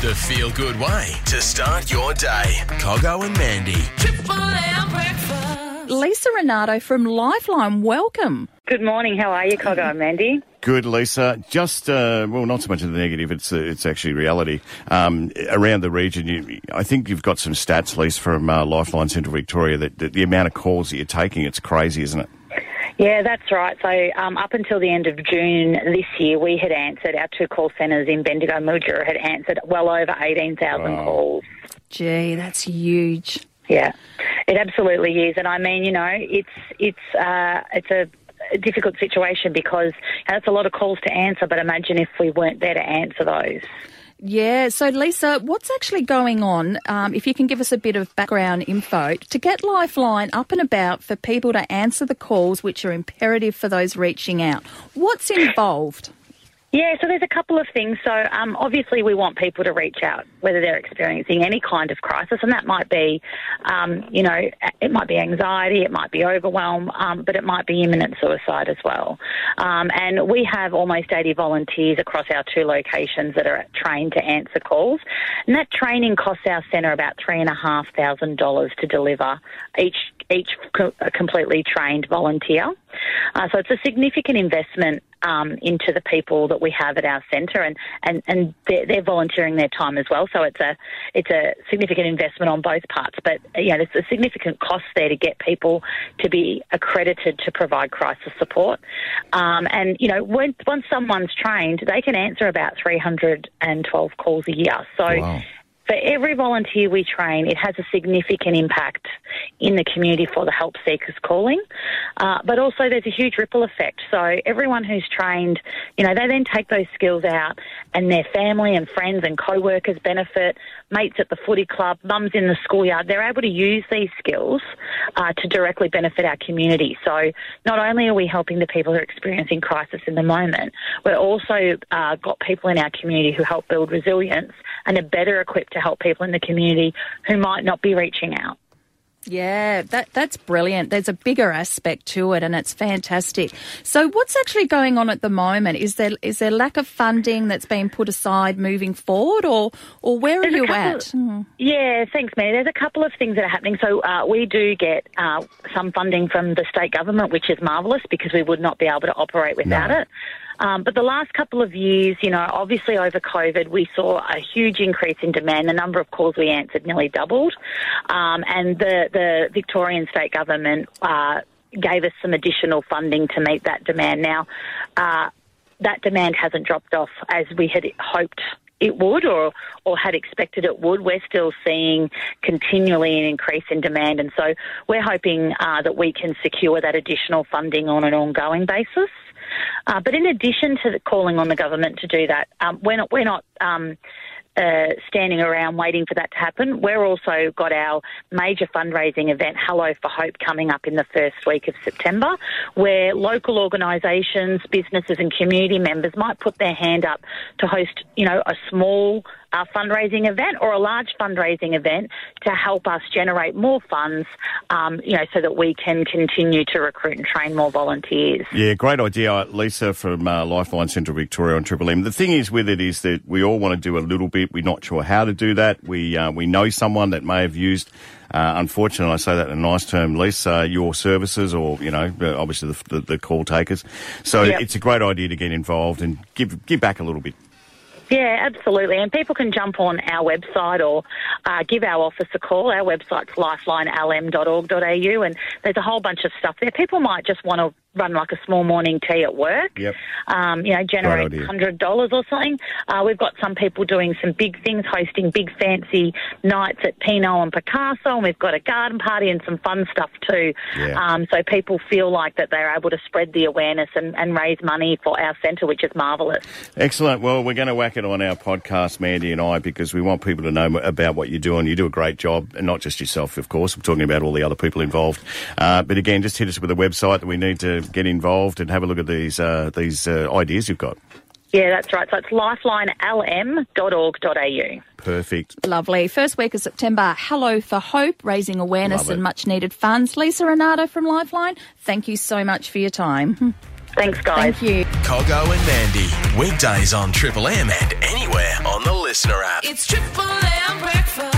The feel good way to start your day. Coggo and Mandy. Lisa Renato from Lifeline, welcome. Good morning. How are you, Coggo and Mandy? Good, Lisa. Just uh, well, not so much in the negative. It's uh, it's actually reality um, around the region. You, I think you've got some stats, Lisa, from uh, Lifeline Central Victoria. That, that the amount of calls that you're taking, it's crazy, isn't it? Yeah, that's right. So um, up until the end of June this year, we had answered our two call centres in Bendigo and Mildura had answered well over eighteen thousand Wow. calls. Gee, that's huge. Yeah, it absolutely is, and I mean, you know, it's it's uh, it's a a difficult situation because you know, it's a lot of calls to answer. But imagine if we weren't there to answer those. Yeah, so Lisa, what's actually going on? Um, if you can give us a bit of background info to get Lifeline up and about for people to answer the calls, which are imperative for those reaching out. What's involved? Yeah, so there's a couple of things. So um, obviously we want people to reach out, whether they're experiencing any kind of crisis, and that might be, um, you know, it might be anxiety, it might be overwhelm, um, but it might be imminent suicide as well. Um, and we have almost 80 volunteers across our two locations that are trained to answer calls, and that training costs our centre about three and a half thousand dollars to deliver each each co- completely trained volunteer. Uh, so it's a significant investment um, into the people that we have at our centre, and and and they're, they're volunteering their time as well. So it's a it's a significant investment on both parts. But you know, there's a significant cost there to get people to be accredited to provide crisis support. Um, and you know, when, once someone's trained, they can answer about 312 calls a year. So Wow. For every volunteer we train, it has a significant impact in the community for the help seekers calling. Uh, but also, there's a huge ripple effect. So, everyone who's trained, you know, they then take those skills out, and their family and friends and co workers benefit, mates at the footy club, mums in the schoolyard. They're able to use these skills uh, to directly benefit our community. So, not only are we helping the people who are experiencing crisis in the moment, we're also uh, got people in our community who help build resilience and are better equipped to help people in the community who might not be reaching out. Yeah, that that's brilliant. There's a bigger aspect to it, and it's fantastic. So, what's actually going on at the moment? Is there is there lack of funding that's been put aside moving forward, or or where are There's a you couple- at? Hmm. Yeah, thanks, Manny. There's a couple of things that are happening. So uh, we do get uh, some funding from the state government, which is marvellous because we would not be able to operate without No. it. Um, but the last couple of years, you know, obviously over COVID, we saw a huge increase in demand. The number of calls we answered nearly doubled, um, and the the Victorian state government uh, gave us some additional funding to meet that demand. Now, uh, that demand hasn't dropped off as we had hoped it would or or had expected it would. We're still seeing continually an increase in demand, and so we're hoping uh, that we can secure that additional funding on an ongoing basis. Uh, but in addition to calling on the government to do that, um, we're not we're not. Um, uh, standing around waiting for that to happen. We're also got our major fundraising event, Hello for Hope, coming up in the first week of September, where local organisations, businesses, and community members might put their hand up to host, you know, a small uh, fundraising event or a large fundraising event to help us generate more funds, um, you know, so that we can continue to recruit and train more volunteers. Yeah, great idea, Lisa from uh, Lifeline Central Victoria on Triple M. The thing is with it is that we all want to do a little bit. We're not sure how to do that. We uh, we know someone that may have used. Uh, unfortunately, I say that in a nice term, Lisa, your services or, you know, uh, obviously the, the, the call takers. So Yep. it's a great idea to get involved and give give back a little bit. Yeah, absolutely. And people can jump on our website or uh, give our office a call. Our website's lifelinelm.org.au, and there's a whole bunch of stuff there. People might just want to run like a small morning tea at work. Yep. Um, you know, generate hundred dollars or something. Uh, we've got some people doing some big things, hosting big fancy nights at Pinot and Picasso, and we've got a garden party and some fun stuff too. Yeah. Um, so people feel like that they're able to spread the awareness and, and raise money for our centre, which is marvellous. Excellent. Well, we're going to whack it on our podcast, Mandy and I, because we want people to know about what you're doing. You do a great job, and not just yourself, of course. We're talking about all the other people involved. Uh, but again, just hit us with a website that we need to get involved and have a look at these uh, these uh, ideas you've got. Yeah, that's right. So it's lifelinelm.org.au. Perfect. Lovely. First week of September, Hello for Hope, raising awareness and much needed funds. Lisa Renato from Lifeline, thank you so much for your time. Thanks, guys. Thank you. Coggo and Mandy. Weekdays on Triple M and anywhere on the LiSTNR app. It's Triple M.